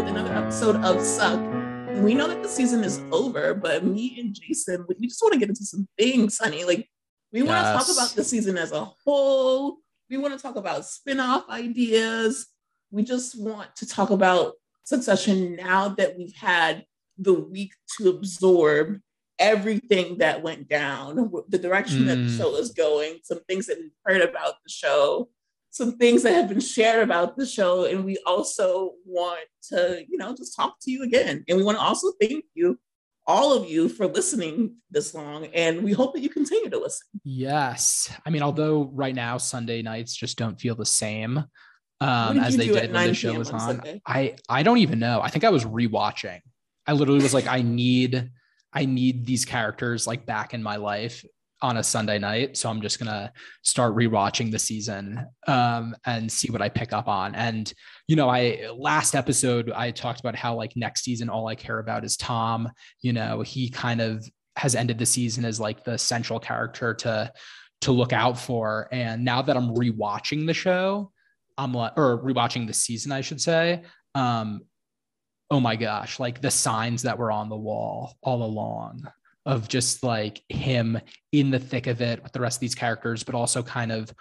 with another episode of Suck. We know that the season is over, but me and Jason, we just want to get into some things, honey. Like, we want to talk about the season as a whole. We want to talk about spin-off ideas. We just want to talk about Succession now that we've had the week to absorb everything that went down, the direction that the Mm. show is going, some things that we've heard about the show, some things that have been shared about the show. And we also want to, you know, just talk to you again. And we want to also thank you, all of you, for listening this long. And we hope that you continue to listen. Yes. I mean, although right now Sunday nights just don't feel the same um, did as they did when the show was on on. Sunday? I I don't even know. I think I was rewatching. I literally was like, I need I need these characters like back in my life on a Sunday night. So I'm just gonna start rewatching the season um, and see what I pick up on. And you know, I last episode I talked about how like next season all I care about is Tom. You know, he kind of has ended the season as like the central character to to look out for. And now that I'm rewatching the show, I'm like, or rewatching the season, I should say. Um, oh my gosh, like the signs that were on the wall all along of just like him in the thick of it with the rest of these characters, but also kind of,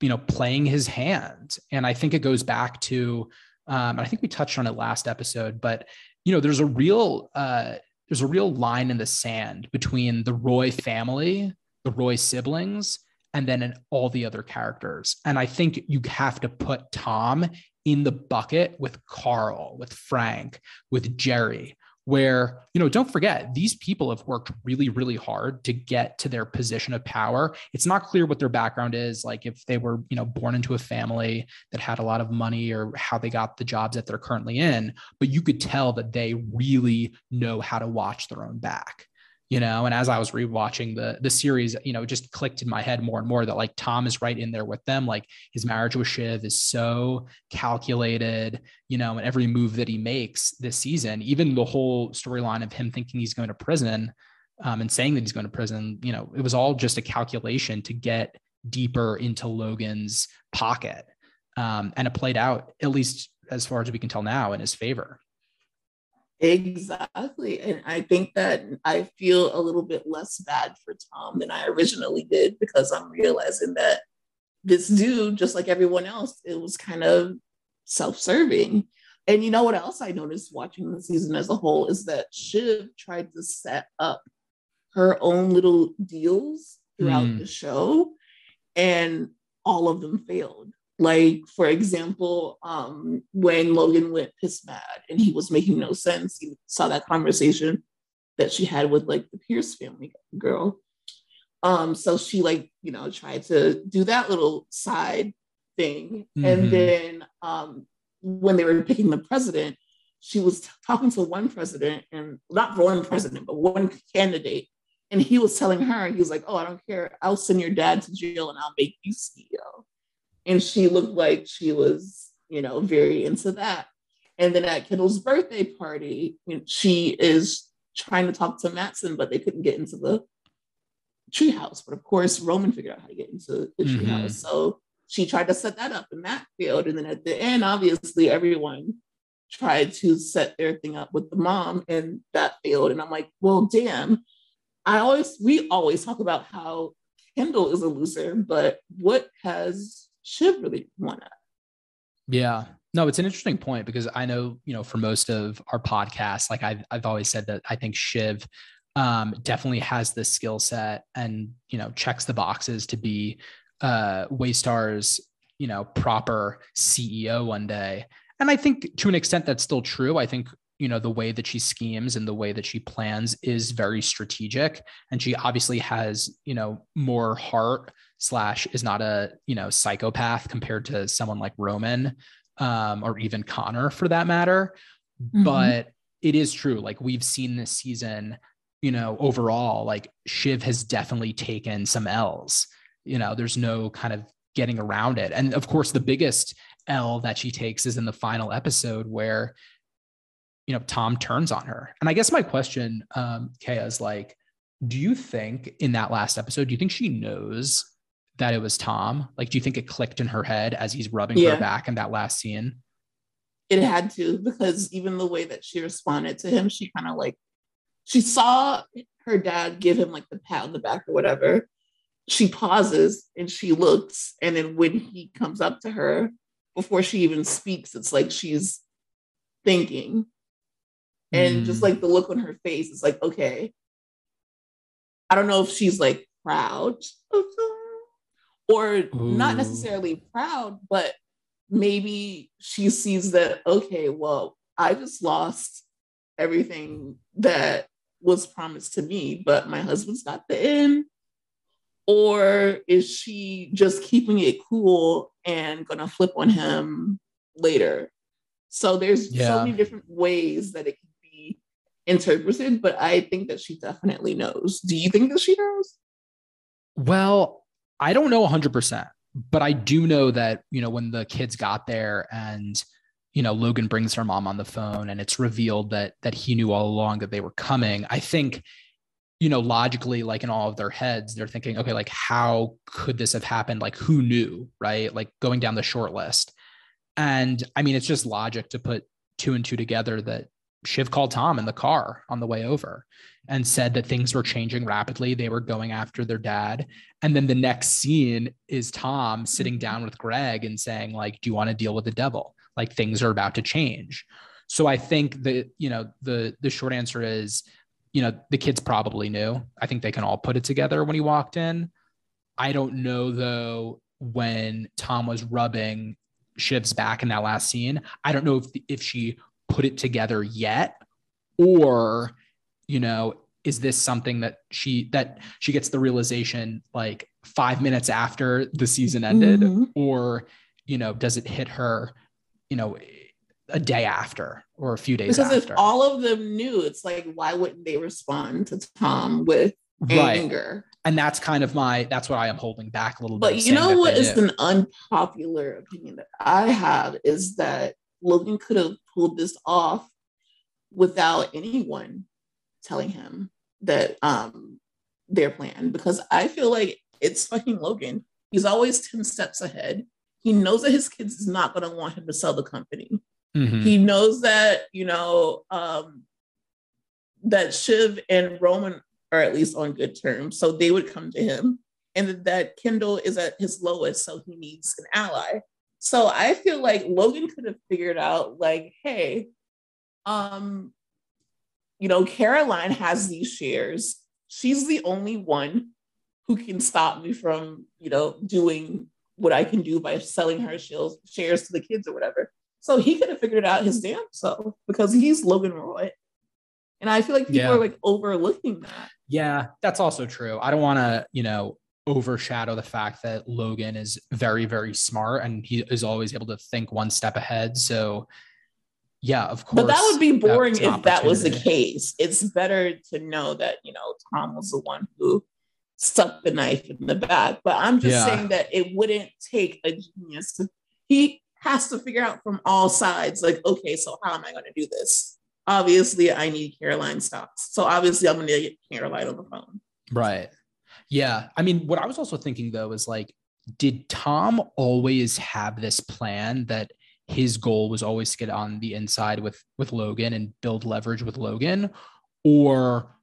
you know, playing his hand. And I think it goes back to, um, and I think we touched on it last episode, but you know, there's a real, uh, there's a real line in the sand between the Roy family, the Roy siblings, and then all the other characters. And I think you have to put Tom in the bucket with Carl, with Frank, with Jerry, where, you know, don't forget, these people have worked really, really hard to get to their position of power. It's not clear what their background is, like if they were, you know, born into a family that had a lot of money or how they got the jobs that they're currently in, but you could tell that they really know how to watch their own back you know and as i was rewatching the the series you know it just clicked in my head more and more that like tom is right in there with them. Like his marriage with shiv is so calculated you know and every move that he makes this season even the whole storyline of him thinking he's going to prison um, and saying that he's going to prison you know it was all just a calculation to get deeper into logan's pocket um, and it played out at least as far as we can tell now in his favor Exactly. And I think that I feel a little bit less bad for Tom than I originally did because I'm realizing that this dude, just like everyone else, it was kind of self serving. And you know what else I noticed watching the season as a whole is that Shiv tried to set up her own little deals throughout Mm. the show, and all of them failed. Like, for example, um, when Logan went piss mad and he was making no sense, you saw that conversation that she had with like the Pierce family girl. Um, so she like, you know, tried to do that little side thing. Mhm. And then um when they were picking the president, she was t- talking to one president and not one president, but one candidate. And he was telling her, he was like, Oh, I don't care. I'll send your dad to jail and I'll make you CEO and she looked like she was, you know, very into that. And then at Kendall's birthday party, she is trying to talk to Matsson, but they couldn't get into the treehouse. But of course, Roman figured out how to get into the Mhm. treehouse. So she tried to set that up, and that failed. And then at the end, obviously, everyone tried to set their thing up with the mom, and that failed. And I'm like, well, damn. I always, we always talk about how Kendall is a loser, but what has Shiv really want to. Yeah. No, it's an interesting point because I know, you know, for most of our podcasts, like I've, I've always said that I think Shiv um, definitely has the skill set and, you know, checks the boxes to be uh, Waystar's, you know, proper CEO one day. And I think to an extent that's still true. I think, you know, the way that she schemes and the way that she plans is very strategic. And she obviously has, you know, more heart slash is not a, you know, psychopath compared to someone like Roman um, or even Connor for that matter. Mhm. But it is true. Like we've seen this season, you know, overall, like Shiv has definitely taken some L's. You know, there's no kind of getting around it. And of course, the biggest L that she takes is in the final episode where, you know, Tom turns on her. And I guess my question, um, Kaya, is like, do you think in that last episode, do you think she knows that it was Tom? Like, do you think it clicked in her head as he's rubbing Yeah. her back in that last scene? it had to because even the way that she responded to him, she kind of like she saw her dad give him like the pat on the back or whatever. She pauses and she looks, and then when he comes up to her before she even speaks, it's like she's thinking. And mm. just like the look on her face, it's like, okay. I don't know if she's like proud of them or Ooh. not necessarily proud, but maybe she sees that, okay, well, I just lost everything that was promised to me, but my husband's got the end. Or is she just keeping it cool and gonna flip on him later? So there's yeah. so many different ways that it can interpreted, but I think that she definitely knows. Do you think that she knows? Well, I don't know 100%, but I do know that, you know, when the kids got there and, you know, Logan brings her mom on the phone and it's revealed that that he knew all along that they were coming. I think, you know, logically, like in all of their heads, they're thinking, okay, like how could this have happened? Like who knew, right? Like going down the short list. And I mean, it's just logic to put two and two together that Shiv called Tom in the car on the way over and said that things were changing rapidly. They were going after their dad. And then the next scene is Tom sitting mm-hmm. down with Greg and saying, like, do you want to deal with the devil? Like things are about to change. So I think that, you know, the the short answer is, you know, the kids probably knew. I think they can all put it together when he walked in. I don't know though when Tom was rubbing Shiv's back in that last scene. I don't know if if she put it together yet or you know is this something that she that she gets the realization like 5 minutes after the season ended mm-hmm. or you know does it hit her you know a day after or a few days because after. if all of them knew it's like why wouldn't they respond to tom with right. anger and that's kind of my that's what i am holding back a little but bit but you know what is an unpopular opinion that i have is that logan could have pulled this off without anyone telling him that um their plan because I feel like it's fucking Logan. He's always 10 steps ahead. He knows that his kids is not going to want him to sell the company. Mm-hmm. He knows that, you know, um, that Shiv and Roman are at least on good terms. So they would come to him. And that Kendall is at his lowest. So he needs an ally. So I feel like Logan could have figured out, like, hey, um, you know, Caroline has these shares. She's the only one who can stop me from, you know, doing what I can do by selling her shares, shares to the kids or whatever. So he could have figured out his damn self because he's Logan Roy. And I feel like people yeah. are like overlooking that. Yeah, that's also true. I don't want to, you know, overshadow the fact that Logan is very, very smart and he is always able to think one step ahead. So yeah, of course. But that would be boring if that was the case. It's better to know that, you know, Tom was the one who stuck the knife in the back. But I'm just yeah. saying that it wouldn't take a genius to, he has to figure out from all sides, like, okay, so how am I going to do this? Obviously, I need Caroline stocks. So obviously, I'm going to get Caroline on the phone. Right. Yeah. I mean, what I was also thinking though is like, did Tom always have this plan that his goal was always to get on the inside with with Logan and build leverage with Logan? Or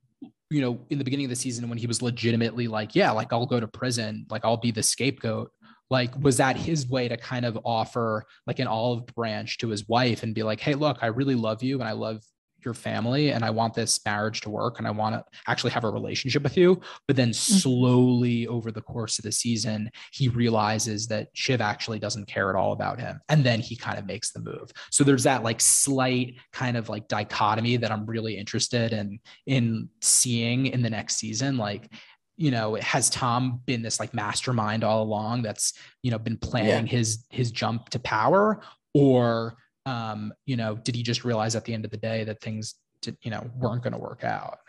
you know in the beginning of the season when he was legitimately like yeah like I'll go to prison. Like I'll be the scapegoat. Like was that his way to kind of offer like an olive branch to his wife and be like hey look I really love you and I love your family and I want this marriage to work and I want to actually have a relationship with you. But then mm-hmm. slowly over the course of the season, he realizes that Shiv actually doesn't care at all about him. And then he kind of makes the move. So there's that like slight kind of like dichotomy that I'm really interested in in seeing in the next season. Like, you know, has Tom been this like mastermind all along that's, you know, been planning yeah. his his jump to power? Or um, you know, did he just realize at the end of the day that things, did, you know, weren't going to work out?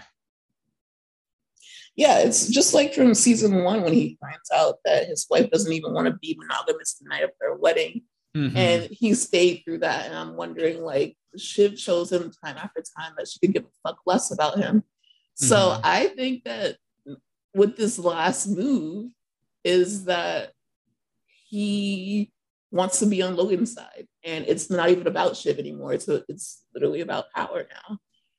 Yeah, it's just like from season one when he finds out that his wife doesn't even want to be monogamous the night of their wedding. Mm-hmm. And he stayed through that. And I'm wondering, like, Shiv shows him time after time that she could give a fuck less about him. Mm-hmm. So I think that with this last move is that he wants to be on Logan's side and it's not even about Shiv anymore. It's a, it's literally about power now.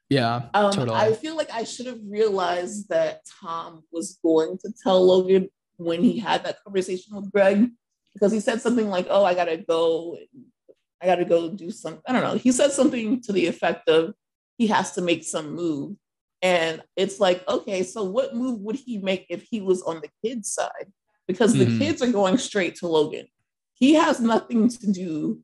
Yeah, um, totally. I feel like I should have realized that Tom was going to tell Logan when he had that conversation with Greg because he said something like, "Oh, I gotta go. I gotta go do some." I don't know. He said something to the effect of he has to make some move, and it's like, okay, so what move would he make if he was on the kids' side? Because the mm-hmm. kids are going straight to Logan. He has nothing to do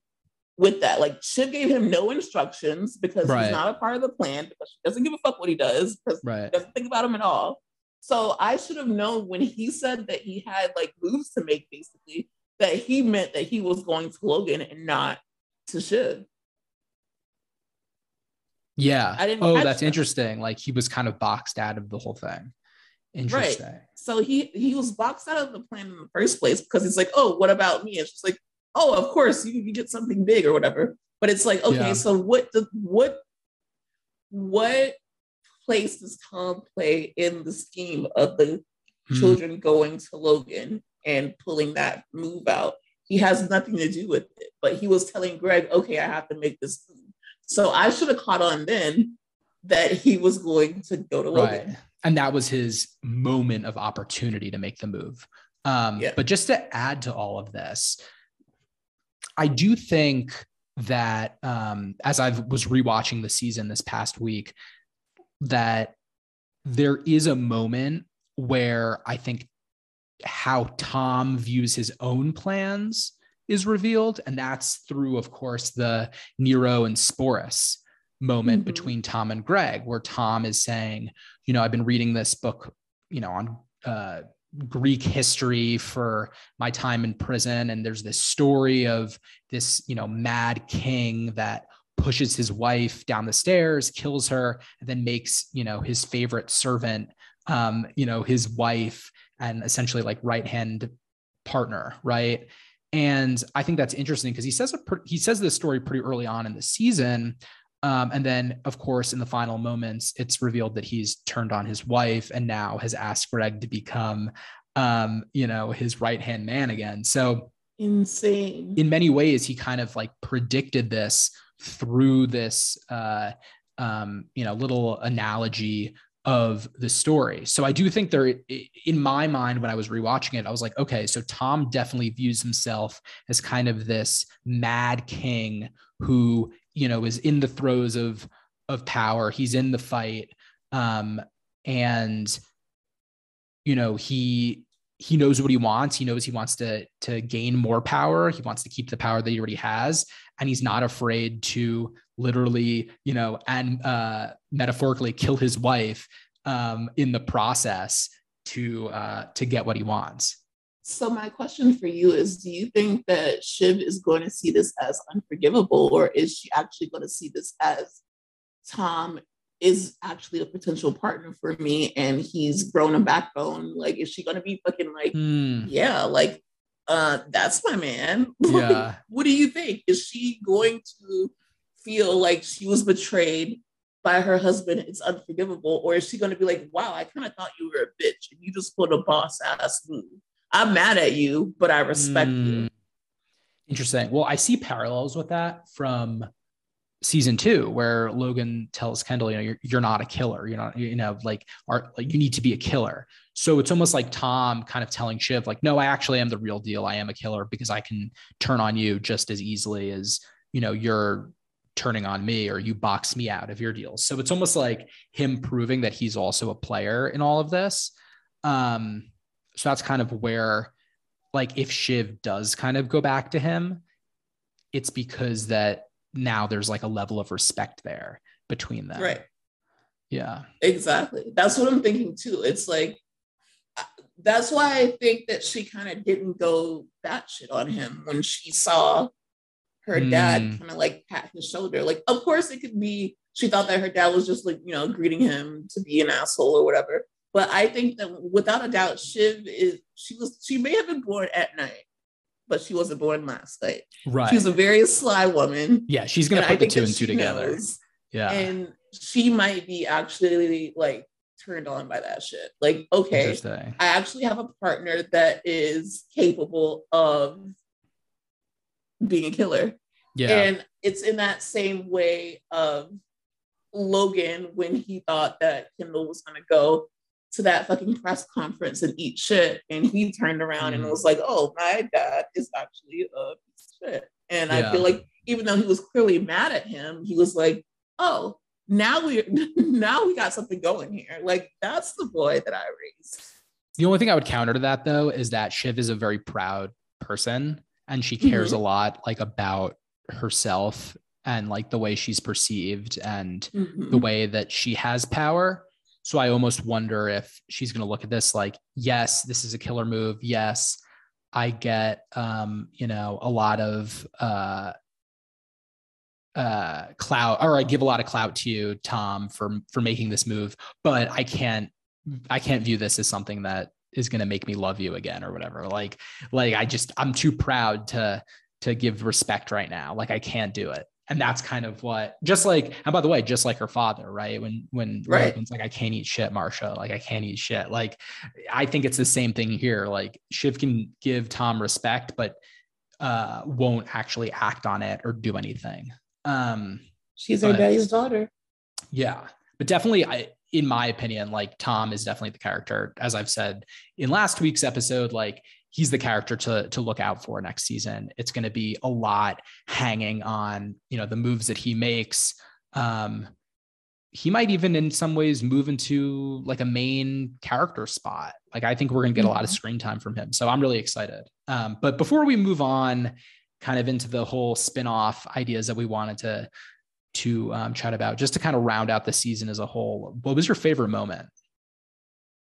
with that. Like Shiv gave him no instructions because right. he's not a part of the plan because she doesn't give a fuck what he does because right. doesn't think about him at all. So I should have known when he said that he had like moves to make, basically, that he meant that he was going to Logan and not to Shiv. Yeah. I didn't oh, that's that. interesting. Like he was kind of boxed out of the whole thing. Interesting. Right. So he he was boxed out of the plan in the first place because he's like, oh, what about me? It's just like, oh, of course you, you get something big or whatever. But it's like, okay, yeah. so what the what what place does Tom play in the scheme of the hmm. children going to Logan and pulling that move out? He has nothing to do with it, but he was telling Greg, okay, I have to make this move. So I should have caught on then that he was going to go to Logan. Right. And that was his moment of opportunity to make the move. Um, yeah. But just to add to all of this, I do think that um, as I was rewatching the season this past week, that there is a moment where I think how Tom views his own plans is revealed. And that's through, of course, the Nero and Sporus moment mm-hmm. between Tom and Greg, where Tom is saying, you know, I've been reading this book, you know, on uh, Greek history for my time in prison. And there's this story of this, you know, mad king that pushes his wife down the stairs, kills her, and then makes, you know, his favorite servant, um, you know, his wife and essentially like right hand partner, right? And I think that's interesting because he says a, he says this story pretty early on in the season, um, and then, of course, in the final moments, it's revealed that he's turned on his wife and now has asked Greg to become, um, you know, his right hand man again. So insane. In many ways, he kind of like predicted this through this, uh, um, you know, little analogy of the story. So I do think there, in my mind, when I was rewatching it, I was like, okay, so Tom definitely views himself as kind of this mad king who you know is in the throes of of power. He's in the fight. Um and you know he he knows what he wants. He knows he wants to to gain more power. He wants to keep the power that he already has. And he's not afraid to literally you know and uh metaphorically kill his wife um in the process to uh to get what he wants so my question for you is do you think that Shiv is going to see this as unforgivable or is she actually going to see this as Tom is actually a potential partner for me and he's grown a backbone like is she going to be fucking like mm. yeah like uh that's my man yeah. what do you think is she going to feel like she was betrayed by her husband it's unforgivable or is she going to be like wow i kind of thought you were a bitch and you just put a boss ass move I'm mad at you, but I respect mm. you. Interesting. Well, I see parallels with that from season two, where Logan tells Kendall, you know, you're, you're not a killer. You're not, you know, like, are, like you need to be a killer. So it's almost like Tom kind of telling Shiv, like, no, I actually am the real deal. I am a killer because I can turn on you just as easily as, you know, you're turning on me or you box me out of your deals. So it's almost like him proving that he's also a player in all of this. Um, so that's kind of where, like, if Shiv does kind of go back to him, it's because that now there's like a level of respect there between them. Right. Yeah. Exactly. That's what I'm thinking too. It's like, that's why I think that she kind of didn't go that shit on him when she saw her mm. dad kind of like pat his shoulder. Like, of course, it could be she thought that her dad was just like, you know, greeting him to be an asshole or whatever. But I think that without a doubt, Shiv is she was she may have been born at night, but she wasn't born last night. Right. She's a very sly woman. Yeah, she's gonna put the two and two together. Knows, yeah. And she might be actually like turned on by that shit. Like, okay, I actually have a partner that is capable of being a killer. Yeah. And it's in that same way of Logan when he thought that Kendall was going to go to that fucking press conference and eat shit. And he turned around mm. and was like, oh, my dad is actually a shit. And yeah. I feel like even though he was clearly mad at him, he was like, oh, now we now we got something going here. Like that's the boy that I raised. The only thing I would counter to that though is that Shiv is a very proud person and she cares mm-hmm. a lot like about herself and like the way she's perceived and mm-hmm. the way that she has power. So I almost wonder if she's going to look at this like, yes, this is a killer move. Yes, I get, um, you know, a lot of uh, uh, clout, or I give a lot of clout to you, Tom, for for making this move. But I can't, I can't view this as something that is going to make me love you again or whatever. Like, like I just, I'm too proud to to give respect right now. Like I can't do it and that's kind of what just like and by the way just like her father right? When when right. Logan's like i can't eat shit marcia like i can't eat shit. Like i think it's the same thing here. Like shiv can give tom respect but uh won't actually act on it or do anything. Um she's but, her daddy's daughter. Yeah. But definitely i in my opinion like tom is definitely the character. As i've said in last week's episode like he's the character to to look out for next season. It's going to be a lot hanging on you know the moves that he makes. Um, he might even in some ways move into like a main character spot. Like I think we're going to get a lot of mm-hmm. screen time from him. So I'm really excited. Um, but before we move on, kind of into the whole spin-off ideas that we wanted to to um, chat about, just to kind of round out the season as a whole. What was your favorite moment?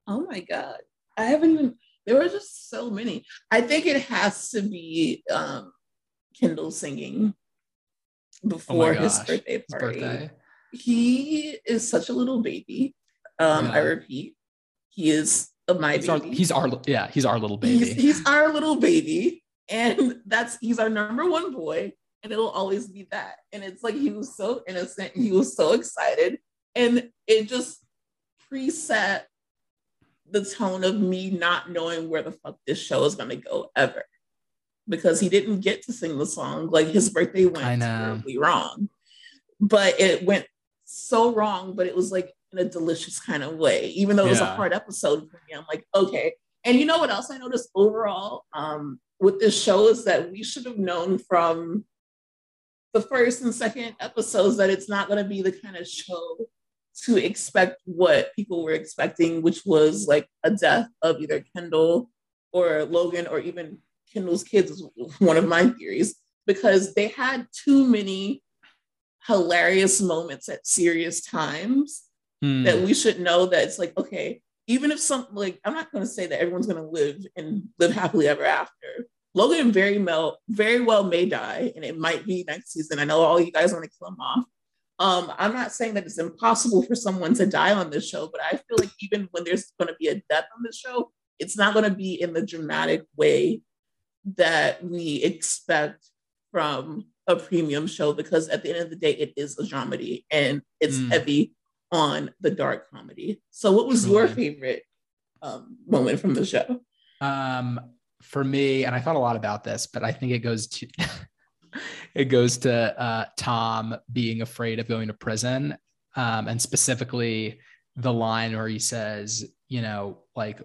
Oh my god, I haven't even there were just so many. I think it has to be um, Kendall singing before oh his birthday party. His birthday. He is such a little baby. Um, yeah. I repeat, he is my he's baby. Our, he's our yeah, he's our little baby. He's, he's our little baby, and that's he's our number one boy, and it'll always be that. And it's like he was so innocent, he was so excited, and it just preset the tone of me not knowing where the fuck this show is going to go ever. Because he didn't get to sing the song like his birthday went terribly wrong. But it went so wrong but it was like in a delicious kind of way. Even though it was yeah. a hard episode for me i'm like okay. And you know what else i noticed overall um, with this show is that we should have known from the first and second episodes that it's not going to be the kind of show to expect what people were expecting, which was like a death of either Kendall or Logan or even Kendall's kids, was one of my theories, because they had too many hilarious moments at serious times mm. that we should know that it's like, okay, even if some like I'm not gonna say that everyone's gonna live and live happily ever after. Logan very well, very well may die, and it might be next season. I know all you guys want to kill him off, um, I'm not saying that it's impossible for someone to die on this show, but I feel like even when there's going to be a death on the show, it's not going to be in the dramatic way that we expect from a premium show because at the end of the day, it is a dramedy and it's mm. heavy on the dark comedy. So, what was your favorite um, moment from the show? Um, for me, and I thought a lot about this, but I think it goes to it goes to uh, Tom being afraid of going to prison, um, and specifically the line where he says, you know, like,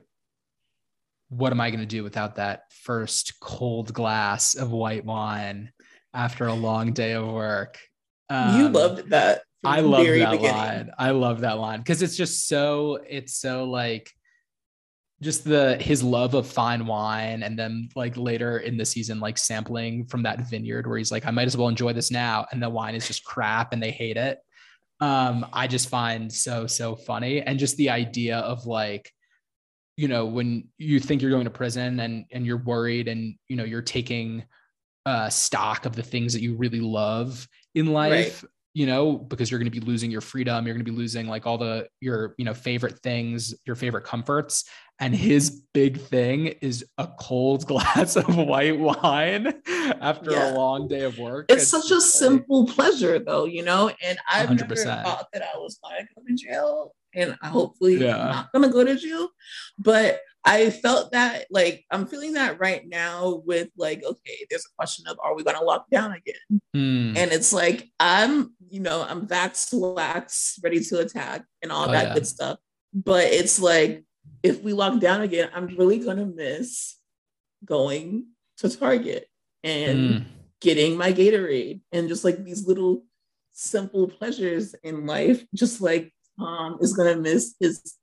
what am I going to do without that first cold glass of white wine after a long day of work? Um, you loved that. I love that beginning. line. I love that line because it's just so, it's so like, just the his love of fine wine and then like later in the season like sampling from that vineyard where he's like i might as well enjoy this now and the wine is just crap and they hate it. Um i just find so so funny. And just the idea of like you know when you think you're going to prison and and you're worried and you know you're taking uh stock of the things that you really love in life you know, because you're going to be losing your freedom. You're going to be losing like all the, your, you know, favorite things, your favorite comforts. And his big thing is a cold glass of white wine after yeah. a long day of work. It's, it's such a simple pleasure though, you know, and I've 100%. never thought that I was going to go to jail and hopefully yeah. not going to go to jail. But I felt that like I'm feeling that right now with like, okay, there's a question of are we gonna lock down again? Hmm. And it's like I'm, you know, I'm vax to wax, ready to attack and all Oh, that yeah. good stuff. But it's like if we lock down again, I'm really gonna miss going to Target and Mm. getting my Gatorade and just like these little simple pleasures in life, just like Tom is gonna miss his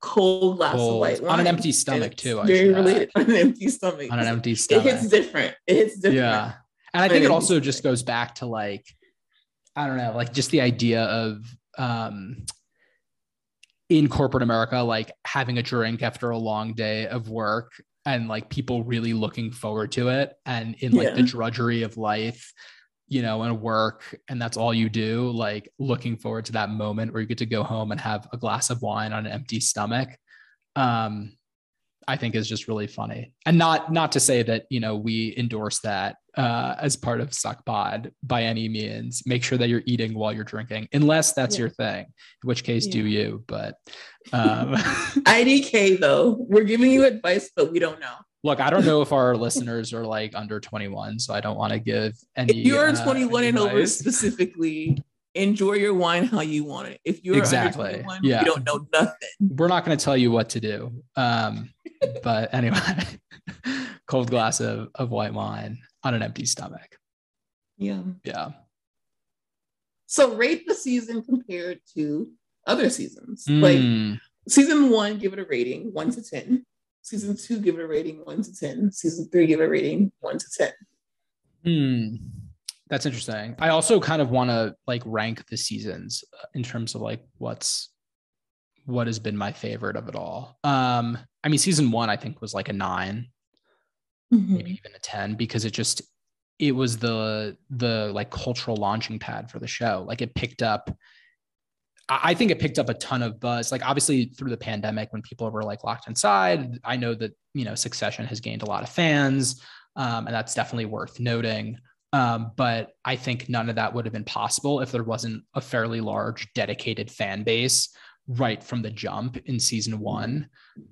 cold glass of Cold. white On an empty stomach, too, I Very related on an empty stomach. on an empty It stomach. hits different. It hits different. Yeah. And I think it also just goes back to like, I don't know, like just the idea of um in corporate America, like having a drink after a long day of work and like people really looking forward to it. And in like the drudgery of life, you know, and work, and that's all you do, like looking forward to that moment where you get to go home and have a glass of wine on an empty stomach. Um, I think is just really funny. And not not to say that, you know, we endorse that uh as part of Suck Pod by any means. Make sure that you're eating while you're drinking, unless that's Yeah. your thing, in which case do you. But um IDK though, we're giving you advice, but we don't know. look, I don't know if our listeners are like under 21, so I don't want to give any If you're uh, 21 and over specifically, enjoy your wine how you want it. If you're Exactly. under 21, Yeah. you don't know nothing. We're not going to tell you what to do. Um, but anyway, cold glass of, of white wine on an empty stomach. Yeah. Yeah. So rate the season compared to other seasons. Like Mm. season one, give it a rating one to 10. Season two, give it a rating one to 10. Season three, give it a rating one to 10. Hmm. That's interesting. I also kind of want to like rank the seasons uh, in terms of like what's what has been my favorite of it all. Um, I mean, season one I think was like a nine, Mm-hmm. maybe even a ten, because it just it was the the like cultural launching pad for the show. Like it picked up. I I think it picked up a ton of buzz. Like obviously through the pandemic, when people were like locked inside, I know that you know Succession has gained a lot of fans, um, and that's definitely worth noting. Um, but I think none of that would have been possible if there wasn't a fairly large dedicated fan base right from the jump in season one.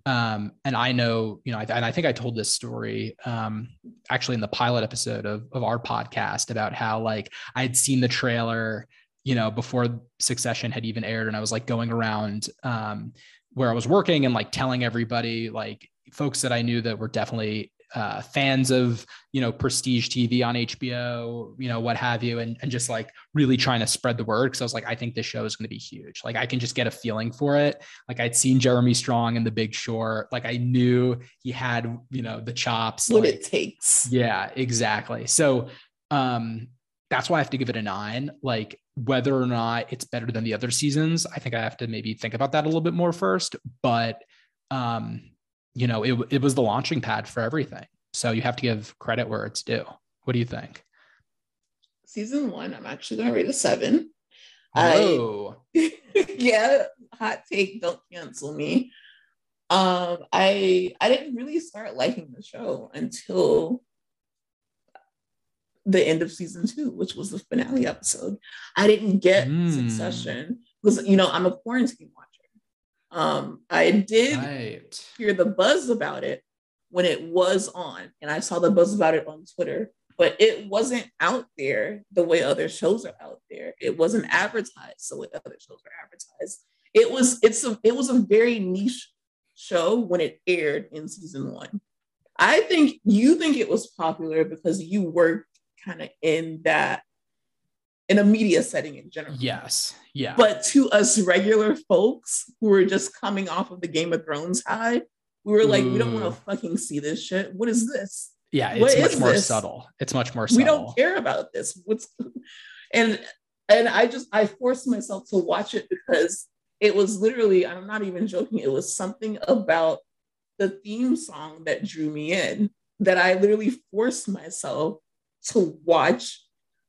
Um, and I know, you know, I, and I think I told this story um, actually in the pilot episode of, of our podcast about how like I had seen the trailer, you know, before Succession had even aired, and I was like going around um, where I was working and like telling everybody, like folks that I knew that were definitely uh, fans of you know prestige TV on HBO, you know what have you, and and just like really trying to spread the word because I was like, I think this show is going to be huge. Like I can just get a feeling for it. Like I'd seen Jeremy Strong in The Big Short. Like I knew he had you know the chops. What like, it takes. yeah, exactly. So um that's why I have to give it a nine. Like whether or not it's better than the other seasons, I think I have to maybe think about that a little bit more first. But um, you know, it it was the launching pad for everything. So you have to give credit where it's due. What do you think? Season one, I'm actually going to rate a seven. I- yeah, hot take, don't cancel me. Um, I I didn't really start liking the show until the end of season two, which was the finale episode. I didn't get Mm. Succession because you know I'm a quarantine watcher. Um, I did Right. hear the buzz about it when it was on, and I saw the buzz about it on Twitter, but it wasn't out there the way other shows are out there. It wasn't advertised the way other shows are advertised. It was it's a it was a very niche show when it aired in season one. I think you think it was popular because you worked kind of in that in a media setting in general. Yes. Yeah. But to us regular folks who were just coming off of the Game of Thrones high, we were like, we don't want to mm. fucking see this shit. What is this? yeah, what it's much more this? subtle. It's much more subtle. We don't care about this. What's and and I just I forced myself to watch it because it was literally, I'm not even joking, it was something about the theme song that drew me in that I literally forced myself to watch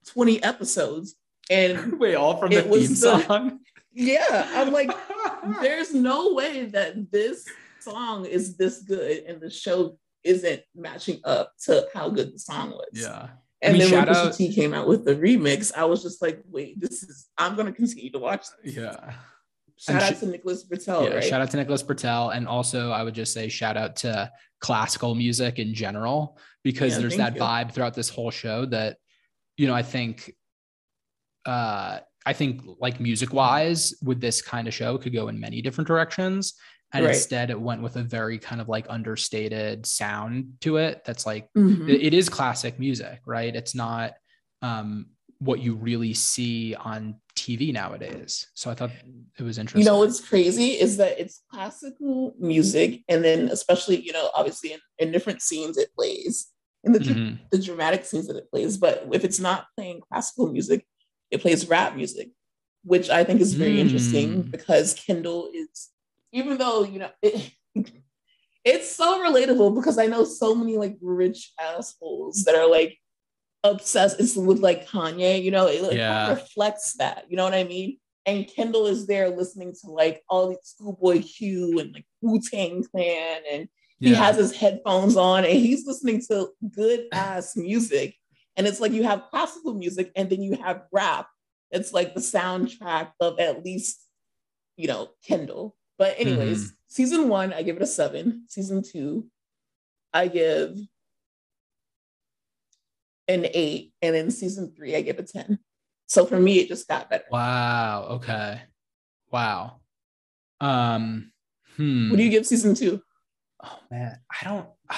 20 episodes. And Wait, all from It the was theme the- song. yeah, I'm like, there's no way that this song is this good and the show isn't matching up to how good the song was. yeah. And I mean, then when shout Pusha out- T came out with the remix, I was just like, wait, this is I'm gonna continue to watch this. Yeah. Shout out sh- to Nicholas Britell. Yeah, right? shout out to Nicholas Britell, and also I would just say shout out to classical music in general because yeah, there's that you. vibe throughout this whole show that you know I think uh I think like music wise with this kind of show could go in many different directions and right. instead it went with a very kind of like understated sound to it that's like mm-hmm. it, it is classic music right it's not um what you really see on TV nowadays. So I thought it was interesting. You know what's crazy is that it's classical music, and then especially you know obviously in, in different scenes it plays in the mm-hmm. the dramatic scenes that it plays. But if it's not playing classical music, it plays rap music, which I think is very mm. interesting because Kendall is even though you know it, it's so relatable because I know so many like rich assholes that are like obsessed it's with like Kanye, you know, it, yeah. reflects that, you know what I mean? And Kendall is there listening to like all these schoolboy Q and like Wu Tang Clan, and he yeah. has his headphones on and he's listening to good ass music. And it's like you have classical music and then you have rap. It's like the soundtrack of at least, you know, Kendall. But, anyways, mm-hmm. season one, I give it a seven. Season two, I give an eight, and in season three, I give a 10. So for me, it just got better. Wow. Okay. Wow. Um, hmm. What do you give season two? Oh man, I don't.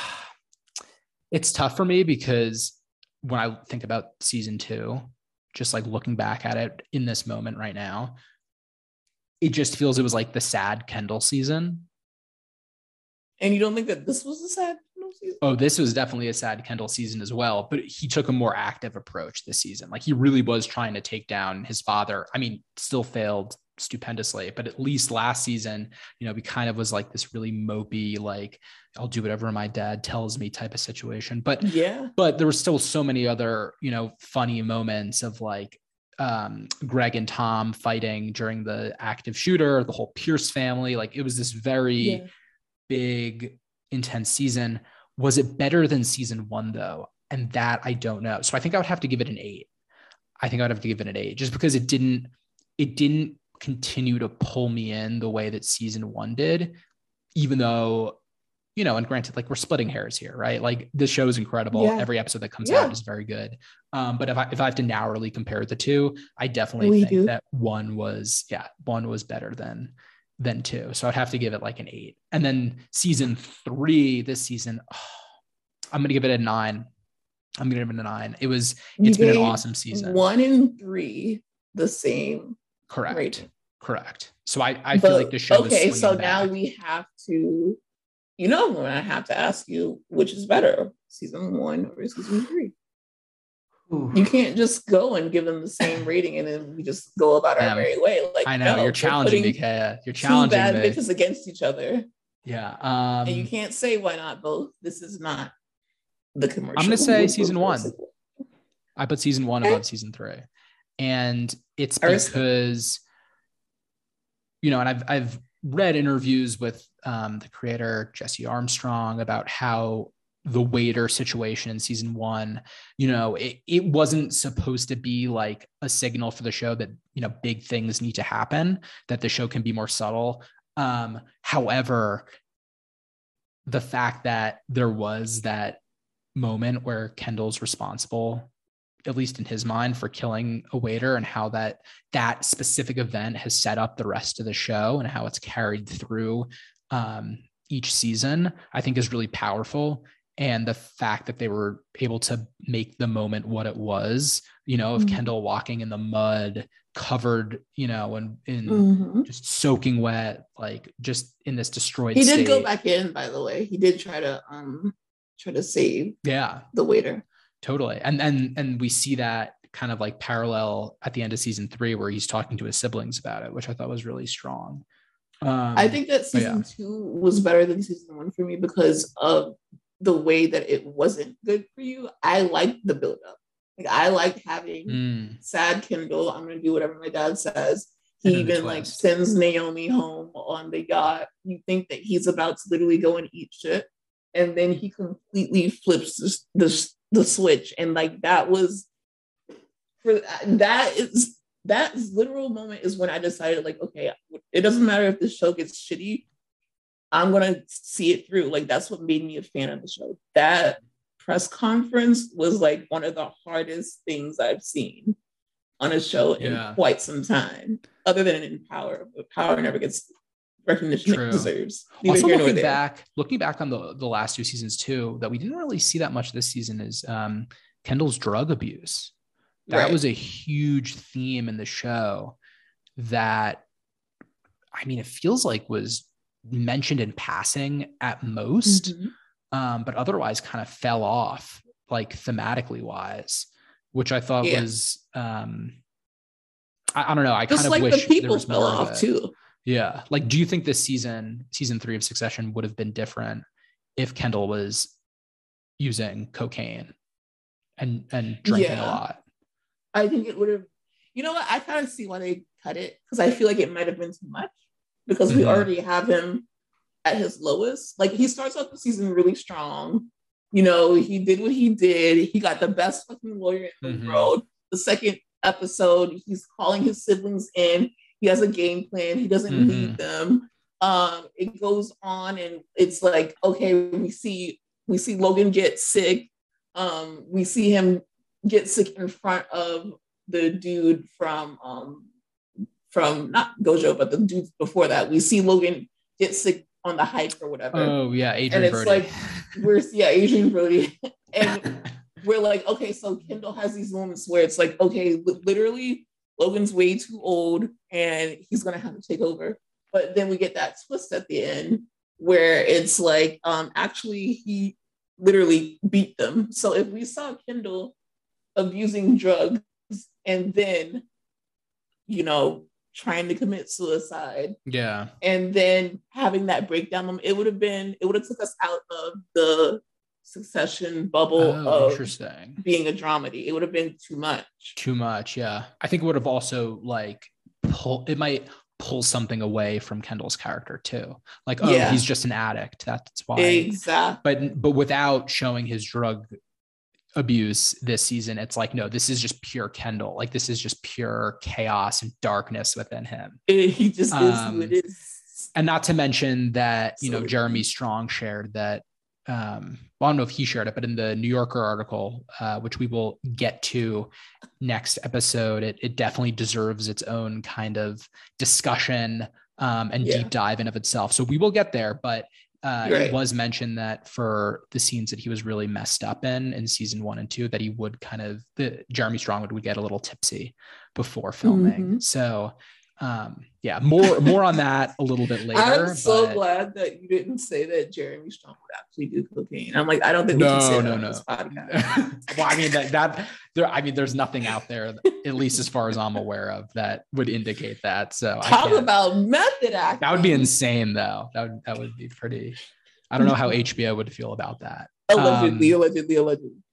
It's tough for me because when I think about season two, just like looking back at it in this moment right now, it just feels it was like the sad Kendall season. And you don't think that this was a sad Kendall season? Oh, this was definitely a sad Kendall season as well, but he took a more active approach this season. Like he really was trying to take down his father. I mean, still failed stupendously, but at least last season, you know, we kind of was like this really mopey, like I'll do whatever my dad tells me type of situation. But yeah, but there were still so many other, you know, funny moments of like um, Greg and Tom fighting during the active shooter, the whole Pierce family. Like it was this very yeah. big, intense season. Was it better than season one though? And that I don't know. So I think I would have to give it an eight. I think I would have to give it an eight just because it didn't it didn't continue to pull me in the way that season one did, even though, you know, and granted, like we're splitting hairs here, right? Like this show is incredible. Yeah. Every episode that comes yeah. out is very good. Um, but if I if I have to narrowly compare the two, I definitely we think do. that one was, yeah, one was better than than two. So I'd have to give it like an eight. And then season three, this season, oh, I'm gonna give it a nine. I'm gonna give it a nine. It was it's been an awesome season. One and three, the same. Correct. Rating. Correct. So I, I but, feel like the show okay. so back. now we have to, you know, I have to ask you which is better, season one or season three. You can't just go and give them the same rating and then we just go about our merry way. Like I know no, you're challenging me, Kaya. You're challenging two bad me. bitches against each other. Yeah. Um, and you can't say why not both. This is not the commercial. I'm gonna say season one. I put season one okay. above season three. And it's because you know, and I've I've read interviews with um, the creator Jesse Armstrong about how the waiter situation in season one you know it, it wasn't supposed to be like a signal for the show that you know big things need to happen that the show can be more subtle. Um however the fact that there was that moment where kendall's responsible at least in his mind for killing a waiter and how that that specific event has set up the rest of the show and how it's carried through um, each season i think is really powerful and the fact that they were able to make the moment what it was you know of mm-hmm. kendall walking in the mud covered you know and in mm-hmm. just soaking wet like just in this destroyed he did state. go back in by the way he did try to um try to save yeah the waiter totally and and and we see that kind of like parallel at the end of season three where he's talking to his siblings about it which i thought was really strong um, i think that season yeah. two was better than season one for me because of the way that it wasn't good for you, I like the buildup. Like I like having mm. sad Kendall. I'm gonna do whatever my dad says. He even like sends Naomi home on the yacht. You think that he's about to literally go and eat shit, and then he completely flips the the, the switch. And like that was for that is that literal moment is when I decided like okay It doesn't matter if the show gets shitty. I'm gonna see it through. Like that's what made me a fan of the show. That press conference was like one of the hardest things I've seen on a show yeah. in quite some time, other than in Power. Power never gets recognition True. deserves. also, looking back, looking back on the the last two seasons too, that we didn't really see that much this season is um, Kendall's drug abuse. That right. was a huge theme in the show. That, I mean, it feels like was mentioned in passing at most, mm-hmm. um, but otherwise kind of fell off, like thematically wise, which I thought yeah. was. Um, I, I, don't know. I Just kind of like wish the people fell off too. Yeah. Like, do you think this season, season three of Succession, would have been different if Kendall was using cocaine and and drinking yeah. a lot? I think it would have. You know what? I kind of see why they cut it because I feel like it might have been too much because mm-hmm. we already have him at his lowest. Like he starts off the season really strong. You know, he did what he did. He got the best fucking lawyer in the mm-hmm. world. The second episode, he's calling his siblings in he has a game plan. He doesn't mm-hmm. lead them. Um, it goes on, and it's like, okay, we see we see Logan get sick. Um, we see him get sick in front of the dude from um, from not Gojo, but the dude before that. We see Logan get sick on the hike or whatever. Oh yeah, Adrien and it's Brody. like we're yeah Adrien Brody, and we're like okay, so Kendall has these moments where it's like okay, literally Logan's way too old and he's gonna have to take over. But then we get that twist at the end where it's like, um, actually he literally beat them. So if we saw Kendall abusing drugs and then, you know, trying to commit suicide. Yeah. And then having that breakdown, it would have been, it would have took us out of the succession bubble oh, of interesting. being a dramedy. It would have been too much. Too much, yeah. I think it would have also like pull it might pull something away from Kendall's character too. Like, oh, yeah. he's just an addict. That's why. Exactly. But but without showing his drug abuse this season, it's like, no, this is just pure Kendall. Like this is just pure chaos and darkness within him. He just is um, who it is. And not to mention that, you know, Jeremy Strong shared that um, well, I don't know if he shared it, but in the New Yorker article, uh, which we will get to next episode, it, it definitely deserves its own kind of discussion um, and yeah. deep dive in of itself. So we will get there, but uh, right. it was mentioned that for the scenes that he was really messed up in in season one and two, that he would kind of the Jeremy Strongwood would get a little tipsy before filming. Mm-hmm. So um yeah more more on that a little bit later i'm so but... glad that you didn't say that jeremy strong would actually do cocaine. I'm like i don't think no, we can say no, no. well i mean that that there i mean there's nothing out there at least as far as i'm aware of that would indicate that so talk about method acting that would be insane though. That would that would be pretty i don't know how hbo would feel about that. Allegedly um, allegedly allegedly.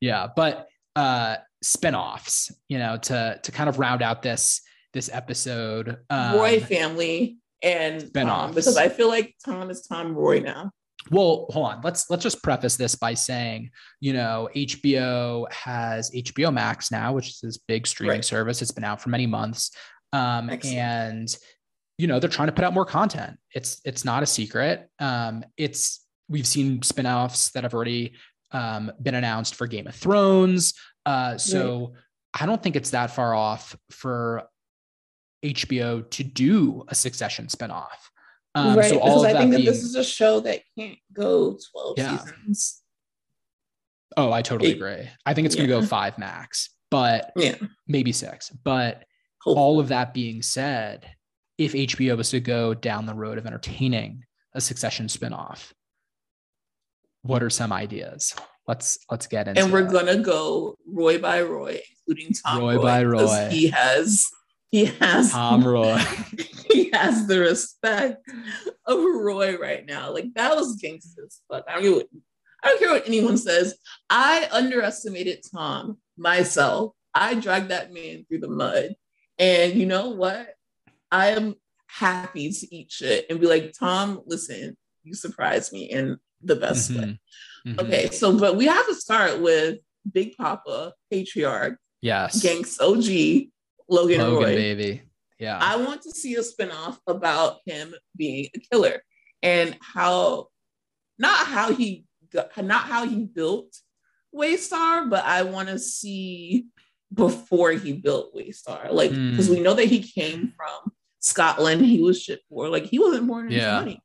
yeah but uh spin-offs you know to to kind of round out this this episode. Um, Roy family and Tom, because I feel like Tom is Tom Roy now. Well, hold on. Let's let's just preface this by saying, you know, HBO has HBO Max now, which is this big streaming right. service. It's been out for many months, um, and you know they're trying to put out more content. It's it's not a secret. Um, it's we've seen spinoffs that have already um, been announced for Game of Thrones. Uh, so right. I don't think it's that far off for HBO to do a Succession spinoff. Um, right, so because I think that being, this is a show that can't go 12 yeah. seasons. Oh, I totally Eight. agree. I think it's yeah. going to go five max, but yeah. maybe six. But Hopefully. all of that being said, if HBO was to go down the road of entertaining a Succession spinoff, what are some ideas? Let's let's get into. And we're that. gonna go Roy by Roy, including Tom Roy, Roy by Roy. He has he has Tom Roy. he has the respect of Roy right now. Like that was gangster as fuck. I don't, I don't care what anyone says. I underestimated Tom myself. I dragged that man through the mud. And you know what? I am happy to eat shit and be like, Tom, listen, you surprised me in the best mm-hmm. way. Mm-hmm. Okay, so but we have to start with Big Papa, patriarch, yes, Gangs OG, Logan, Logan Roy. baby. Yeah. I want to see a spinoff about him being a killer and how, not how he got, not how he built Waystar, but I want to see before he built Waystar. Like, because Mm. we know that he came from Scotland, he was shit for like he wasn't born in Yeah. money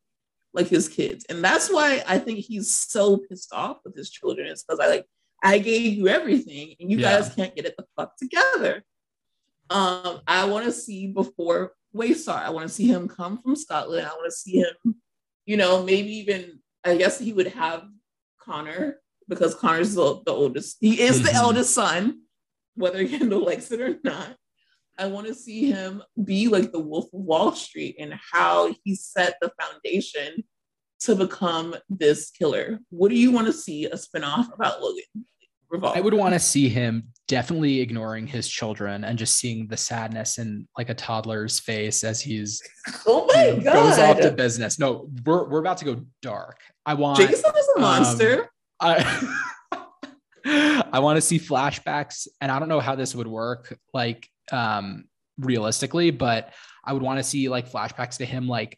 like his kids. And that's why I think he's so pissed off with his children. It's because I like I gave you everything and you Yeah. guys can't get it the fuck together. Um, I want to see before Waystar. I want to see him come from Scotland. I want to see him, you know, maybe even I guess he would have Connor because Connor's the, the oldest. He is the Mhm. eldest son, whether Kendall likes it or not. I want to see him be like the Wolf of Wall Street and how he set the foundation to become this killer. What do you want to see a spinoff about Logan? Revolve. I would want to see him definitely ignoring his children and just seeing the sadness in like a toddler's face as he's Oh my you know, goes off to business. No, we're we're about to go dark. I want Jason is a um, monster. I I want to see flashbacks, and I don't know how this would work, like um, realistically, but I would want to see like flashbacks to him, like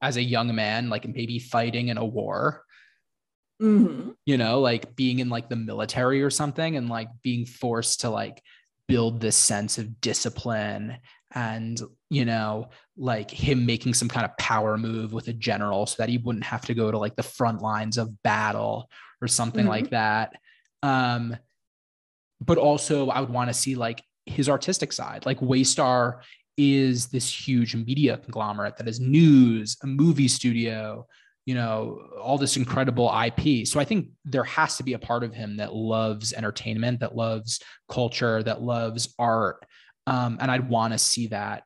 as a young man, like maybe fighting in a war, Mhm. you know, like being in like the military or something, and like being forced to like build this sense of discipline and you know like him making some kind of power move with a general so that he wouldn't have to go to like the front lines of battle or something Mhm. like that um but also i would want to see like his artistic side like waystar is this huge media conglomerate that is news a movie studio you know all this incredible ip so i think there has to be a part of him that loves entertainment that loves culture that loves art. Um, and i'd want to see that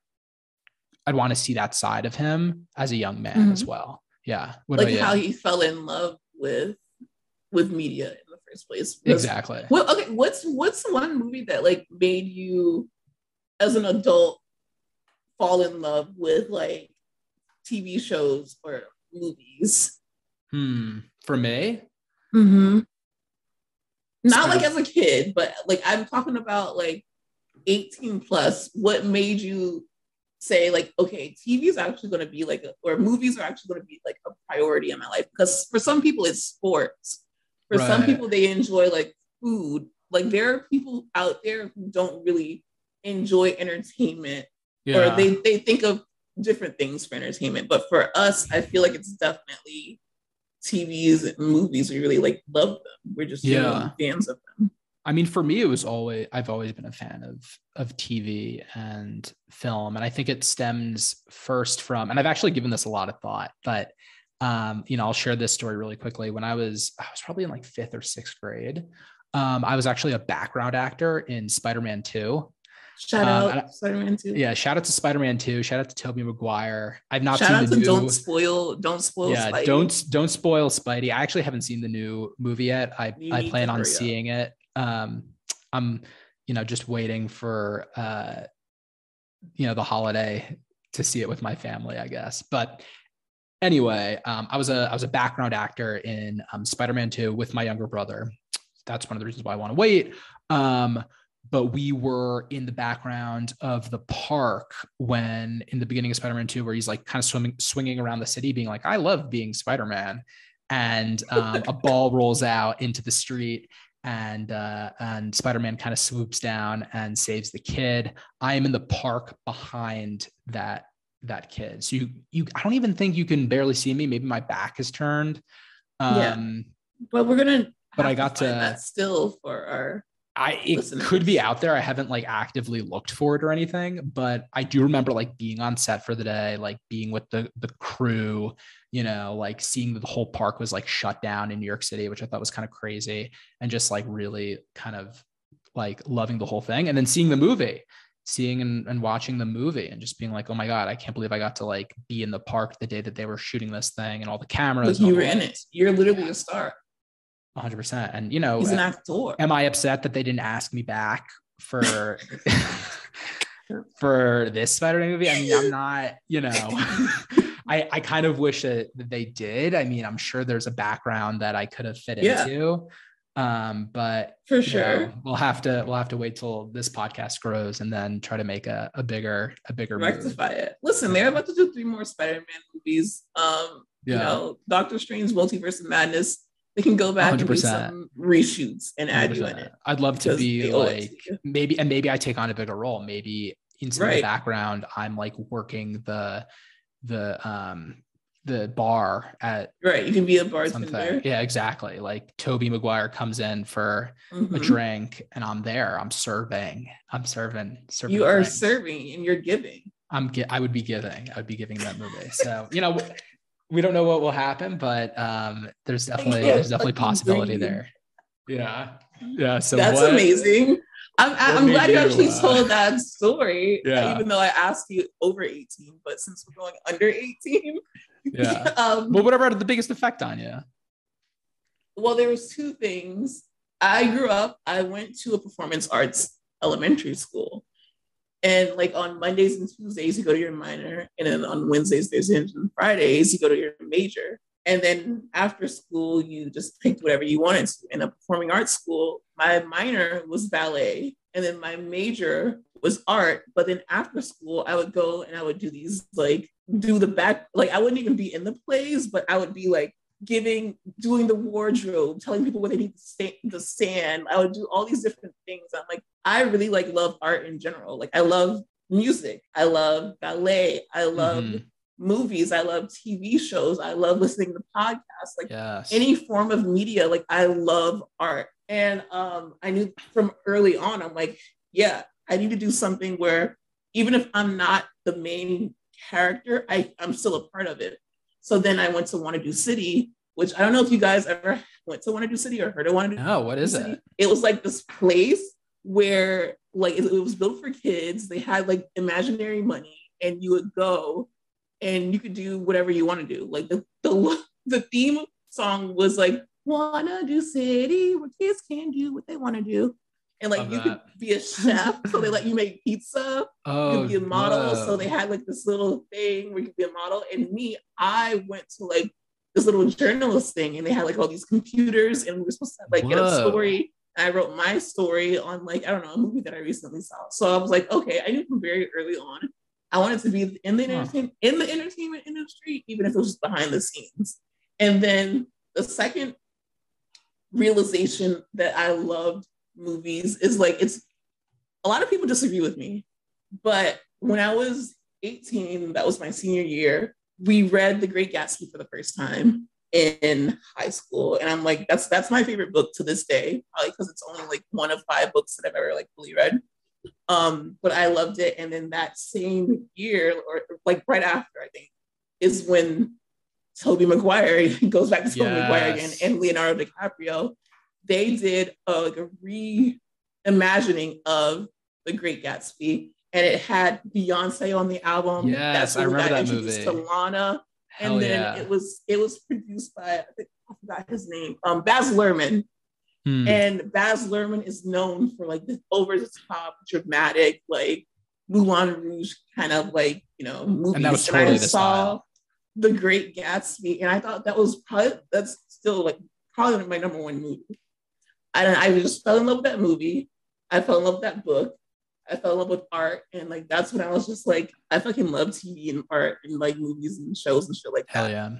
i'd want to see that side of him as a young man as well. Yeah. What Like you? how he fell in love with with media in the first place. Because- exactly. Well, okay, what's what's one movie that like made you as an adult fall in love with like TV shows or movies? hmm for me Mm-hmm. Not like as a kid, but like I'm talking about like 18 plus. What made you say like, okay, TV is actually going to be like, a, or movies are actually going to be like a priority in my life? Because for some people it's sports. For some people they enjoy like food. Like there are people out there who don't really enjoy entertainment yeah or they they think of different things for entertainment. But for us, I feel like it's definitely TVs and movies. We really like love them. We're just Yeah. fans of them. I mean, for me, it was always I've always been a fan of of TV and film, and I think it stems first from, and I've actually given this a lot of thought, but um, you know, I'll share this story really quickly. When I was I was probably in like fifth or sixth grade, um, I was actually a background actor in Spider Man Two. Shout Um, out Spider-Man 2. Yeah, shout out to Spider Man Two. Shout out to Tobey Maguire. I've not Shout seen out the to new. Don't Spoil, Don't Spoil yeah, Spidey. don't don't spoil Spidey. I actually haven't seen the new movie yet. I You I plan on up. seeing it. Um, I'm you know just waiting for uh, you know the holiday to see it with my family, I guess. But anyway, um, I was a I was a background actor in um, Spider-Man Two with my younger brother. That's one of the reasons why I want to wait. Um, but we were in the background of the park when in the beginning of Spider-Man 2 where he's like kind of swimming swinging around the city being like I love being Spider-Man and um, a ball rolls out into the street and uh, and Spider-Man kind of swoops down and saves the kid. I am in the park behind that that kid. So you you I don't even think you can barely see me. Maybe my back is turned. Yeah. Um But we're gonna. But I got to- that still for our. I it could be out there. I haven't like actively looked for it or anything, but I do remember like being on set for the day, like being with the the crew, you know, like seeing that the whole park was like shut down in New York City, which I thought was kind of crazy, and just like really kind of like loving the whole thing, and then seeing the movie, seeing and, and watching the movie, and just being like, oh my god, I can't believe I got to like be in the park the day that they were shooting this thing, and all the cameras. You were in it. You're literally a star. 100%. And you know, He's an uh, actor. am I upset that they didn't ask me back for for this Spider-Man movie? I mean, I'm not, you know, I I kind of wish that, they did. I mean, I'm sure there's a background that I could have fit Yeah. into. Um, but For sure. know, we'll have to we'll have to wait till this podcast grows and then try to make a, a bigger a bigger move. Rectify it. Listen, they're about to do three more Spider-Man movies. Um, you know, Doctor Strange Multiverse of Madness. They can go back and do some reshoots and add you in it. I'd love to be they owe it to like maybe and maybe I take on a bigger role. Maybe in some of the background, I'm like working the the um the bar at Right. You can be a something. bartender. Yeah, exactly. Like Tobey Maguire comes in for a Mhm. drink and I'm there. I'm serving. I'm serving. serving You are drinks. serving and you're giving. I'm gi- I would be giving. I would be giving that movie. So you know, we don't know what will happen, but um, there's definitely Yeah, there's definitely possibility bring there. Yeah, yeah. So That's what- amazing. I'm, I'm glad you you, actually uh, told that story, Yeah. even though I asked you over 18. But since we're going under 18, Yeah. um, Well, whatever had the biggest effect on you? well, there was two things. I grew up. I went to a performance arts elementary school, and like on Mondays and Tuesdays you go to your minor, and then on Wednesdays, Thursdays, and Fridays you go to your major. And then after school, you just picked whatever you wanted to. In a performing arts school, my minor was ballet, and then my major was art. But then after school, I would go and I would do these like do the back like I wouldn't even be in the plays, but I would be like giving doing the wardrobe, telling people where they need to stay the stand. I would do all these different things. I'm like, I really like love art in general. Like I love music, I love ballet, I love Mhm. movies, I love TV shows, I love listening to podcasts. Like Yes. any form of media like i love art and um i knew from early on i'm like yeah i need to do something where even if i'm not the main character i i'm still a part of it so then i went to Wannado City which i don't know if you guys ever went to Wannado City or heard of want to do no, what is City. it? it was like this place where like it, it was built for kids they had like imaginary money and you would go and you could do whatever you want to do like the the, the theme song was like wanna do city where kids can do what they want to do and like Love you could be a chef so they let you make pizza you Oh, could be a model. whoa. So they had like this little thing where you could be a model. And me, I went to like this little journalist thing and they had like all these computers and we were supposed to like get a story. And I wrote my story on like, I don't know, a movie that I recently saw. So I was like, okay, I knew from very early on. I wanted to be in the entertainment in the entertainment industry, even if it was just behind the scenes. And then the second realization that I loved movies is like it's a lot of people disagree with me, but when I was 18, that was my senior year, we read The Great Gatsby for the first time in high school. And I'm like, that's that's my favorite book to this day, probably because it's only like one of five books that I've ever like fully read. Um, but I loved it. And then that same year, or like right after, I think, is when Tobey Maguire goes back to Tobey Maguire again and Leonardo DiCaprio. They did a, like a reimagining of The Great Gatsby, and it had Beyonce on the album. Yes, I remember that movie. To Lana, Hell and then yeah. it was it was produced by I, think, I forgot his name, um, Baz Luhrmann. Hmm. And Baz Luhrmann is known for like this over the top, dramatic, like Moulin Rouge kind of like, you know, movies. And that was I totally the saw style. The Great Gatsby, and I thought that was probably that's still like probably my number one movie. And I just fell in love with that movie. I fell in love with that book. I fell in love with art, and like that's when I was just like, I fucking love TV and art and like movies and shows and shit like that. Hell yeah.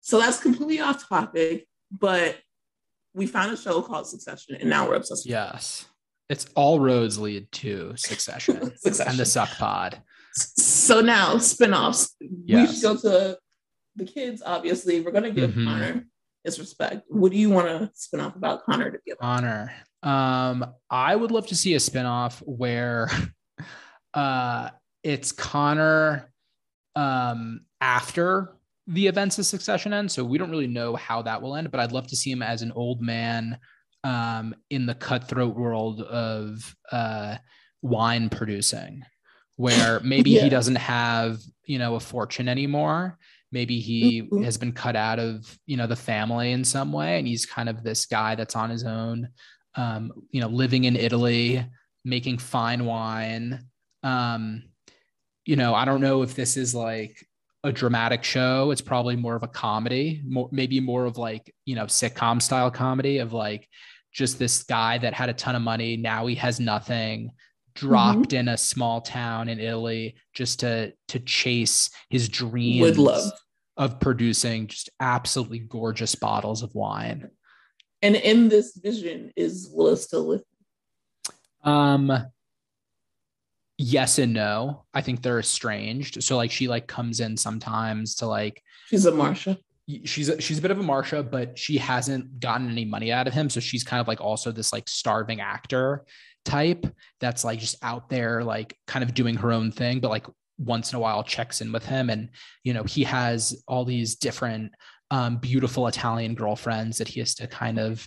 So that's completely off topic, but we found a show called Succession, and now we're obsessed with Yes. It's all roads lead to succession Succession. and the suck pod. So now spinoffs. We Yes. should go to the kids. Obviously, we're gonna give Mhm. Connor his respect. What do you want to spin off about Connor to give? honor. Um, I would love to see a spinoff where uh it's Connor um after the events of succession end. So we don't really know how that will end, but I'd love to see him as an old man um in the cutthroat world of uh wine producing where maybe Yeah. he doesn't have you know a fortune anymore maybe he Mhm. has been cut out of you know the family in some way and he's kind of this guy that's on his own um, you know living in italy making fine wine um, you know i don't know if this is like a dramatic show. It's probably more of a comedy, more, maybe more of like, you know, sitcom style comedy of like just this guy that had a ton of money. Now he has nothing, dropped mm-hmm. in a small town in Italy just to to chase his dreams Would love. of producing just absolutely gorgeous bottles of wine. And in this vision, is Willa still with? him? Um yes and no. I think they're estranged. So like she like comes in sometimes to like she's a Marcia. She's a, she's a bit of a Marcia, but she hasn't gotten any money out of him. So she's kind of like also this like starving actor type that's like just out there, like kind of doing her own thing, but like once in a while checks in with him. And, you know, he has all these different um, beautiful Italian girlfriends that he has to kind of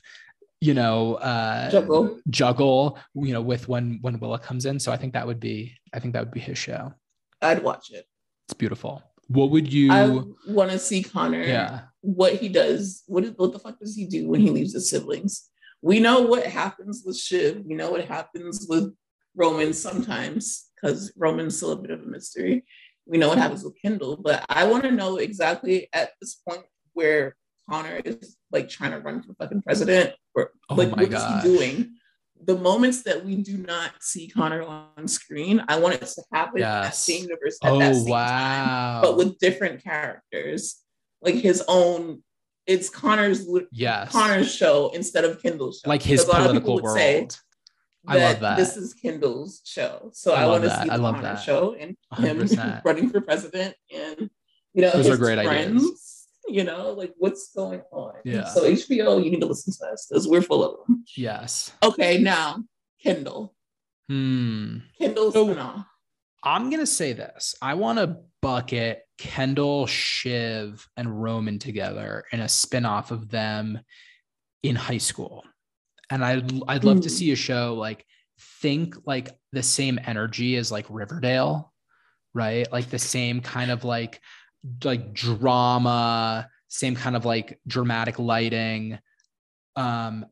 you know uh juggle. juggle you know with when when willa comes in. So i think that would be i think that would be his show. I'd watch it. It's beautiful. What would you i want to see connor yeah. what he does what, is, what the fuck does he do when he leaves his siblings we know what happens with shiv we know what happens with roman sometimes because roman's still a bit of a mystery we know what happens with kendall but i want to know exactly at this point where Connor is like trying to run for fucking president or oh like what gosh. is he doing? The moments that we do not see Connor on screen, I want it to happen yes. in that same universe at oh, that same wow. time, but with different characters, like his own. It's Connor's yes. Connor's show instead of Kendall's show. Like his political world. I love that. This is Kendall's show, so I, I want to see the I love Connor that. show and 100%. him running for president, and you know, those are great friends. ideas you know, like what's going on? Yeah. So HBO, you need to listen to us because we're full of them. Yes. Okay, now Kendall. Hmm. Kendall's so, I'm gonna say this. I want to bucket Kendall, Shiv, and Roman together in a spinoff of them in high school. And I'd I'd love mm. to hmm. see a show like think like the same energy as like Riverdale, right? Like the same kind of like like drama, same kind of like dramatic lighting. Um,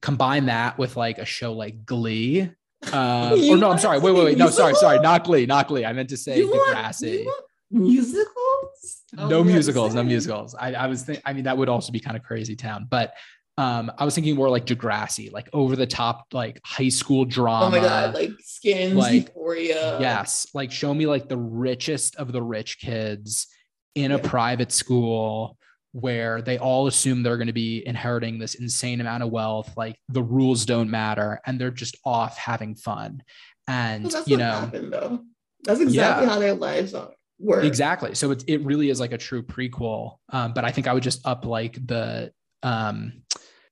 combine that with like a show like Glee. Um, or no, I'm sorry. Wait, wait, wait. No, sorry, sorry. Not Glee, not Glee. I meant to say Degrassi. Want, musicals? No musicals, no musicals. I, I was thinking, I mean, that would also be kind of crazy town, but um, I was thinking more like Degrassi, like over the top, like high school drama. Oh my god, like Skins, like, Euphoria. Yes, like show me like the richest of the rich kids in a private school where they all assume they're going to be inheriting this insane amount of wealth like the rules don't matter and they're just off having fun and well, you know happened, though. that's exactly yeah, how their lives are work. exactly. So it, it really is like a true prequel. Um, but i think i would just up like the um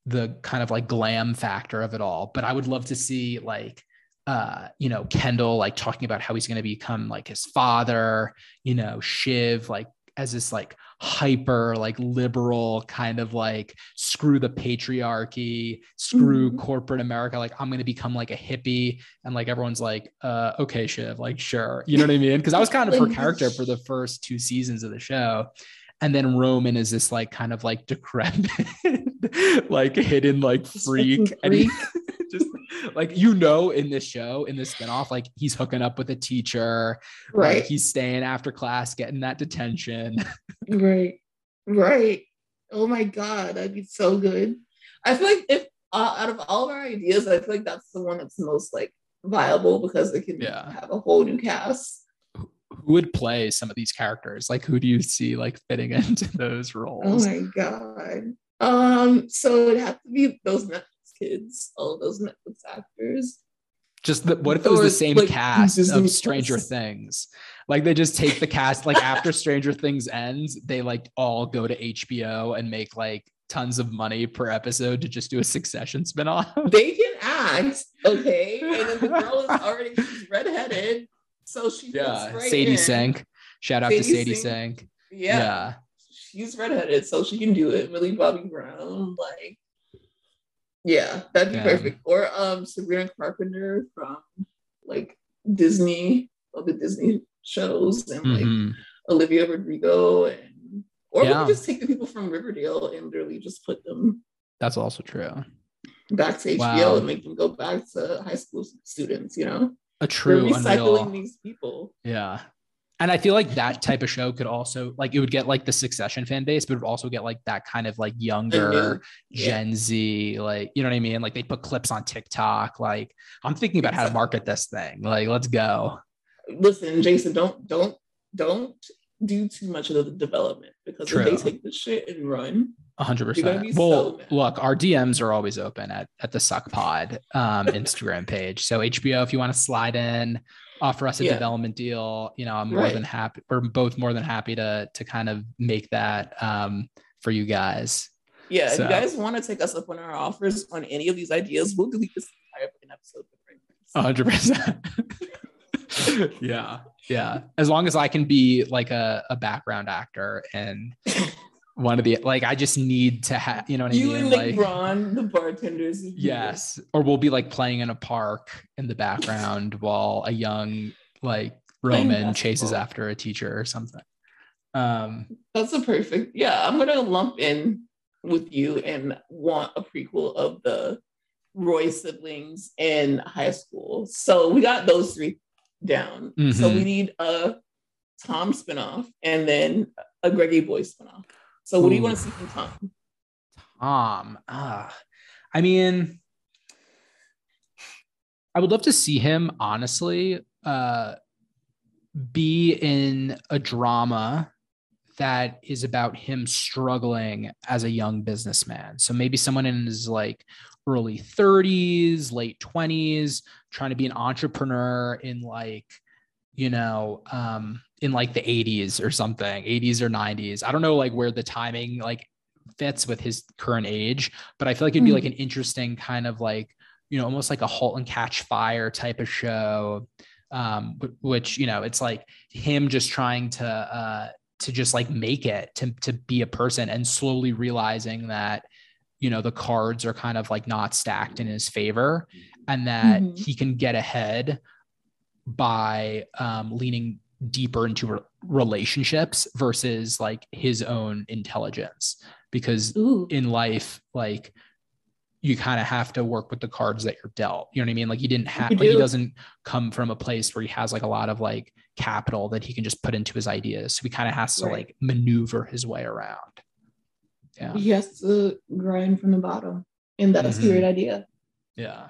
the kind of like glam factor of it all. But i would love to see like uh, you know, Kendall like talking about how he's going to become like his father, you know, Shiv like as this like hyper like liberal kind of like screw the patriarchy screw mm-hmm. corporate america like i'm going to become like a hippie. And like everyone's like uh okay shiv like sure. You know what i mean? Because i was kind of her character for the first two seasons of the show and then roman is this like kind of like decrepit like hidden like freak, and he, just like you know in this show in this spinoff like he's hooking up with a teacher. Right. like, he's staying after class getting that detention. Right. Right. Oh my god that'd be so good. I feel like if uh, out of all of our ideas i feel like that's the one that's most like viable because it can yeah. have a whole new cast who would play some of these characters like who do you see like fitting into those roles oh my god um so it'd have to be those Netflix kids, all those Netflix actors. Just the, what if it was the same like, cast Disney of Stranger Plus. Things? Like they just take the cast, like after Stranger Things ends, they like all go to HBO and make like tons of money per episode to just do a succession spinoff. They can act, okay. And then the girl is already she's redheaded. So she yeah, right Sadie in. Sink. Shout out Sadie to Sadie Sink. Sink. Yeah. yeah. She's redheaded, so she can do it. Millie Bobby Brown, like yeah, that'd be yeah. perfect. Or um Sabrina Carpenter from like Disney, all the Disney shows and mm-hmm. like Olivia Rodrigo and or yeah. we could just take the people from Riverdale and literally just put them that's also true. Back to HBO wow. and make them go back to high school students, you know? A true We're recycling unreal. these people. Yeah. And I feel like that type of show could also like it would get like the Succession fan base, but it would also get like that kind of like younger Yeah. Gen Z, like you know what I mean? Like they put clips on TikTok. Like I'm thinking about how to market this thing. Like let's go. Listen, Jason, don't don't don't do too much of the development because True. if they take the shit and run, hundred percent. Well, so look, our DMs are always open at at the Suck Pod um, Instagram page. So HBO, if you want to slide in, offer us a Yeah. development deal, you know, I'm more Right. than happy. We're both more than happy to to kind of make that um, for you guys. yeah, if you guys want to take us up on our offers on any of these ideas, we'll delete this entire episode. with rankings. A hundred percent. Yeah, yeah. As long as I can be like a, a background actor and one of the like, I just need to have, you know what you I and mean? Nick Like, Braun, the bartenders. Yes. Or we'll be like playing in a park in the background while a young like Roman chases after a teacher or something. Um, That's a perfect. Yeah, I'm gonna lump in with you and want a prequel of the Roy siblings in high school. So we got those three down. So Mhm. we need a Tom spinoff and then a Greggy Boy spinoff. So what do you want to see from Tom? Tom, ah, I mean, I would love to see him honestly uh, be in a drama that is about him struggling as a young businessman. So maybe someone in his like early 30s, late 20s, trying to be an entrepreneur in like, you know, um, in like the 80s or something, 80s or 90s. I don't know like where the timing like fits with his current age, but I feel like it'd be Mhm. like an interesting kind of like, you know, almost like a halt and catch fire type of show. Um, which, you know, it's like him just trying to uh to just like make it to to be a person and slowly realizing that you know the cards are kind of like not stacked in his favor and that Mhm. he can get ahead by um, leaning deeper into re- relationships versus like his own intelligence because Ooh. in life like you kind of have to work with the cards that you're dealt you know what i mean like he didn't have like he doesn't come from a place where he has like a lot of like capital that he can just put into his ideas so he kind of has to Right. like maneuver his way around yeah He has to grind from the bottom. And that's Mhm. a great idea. yeah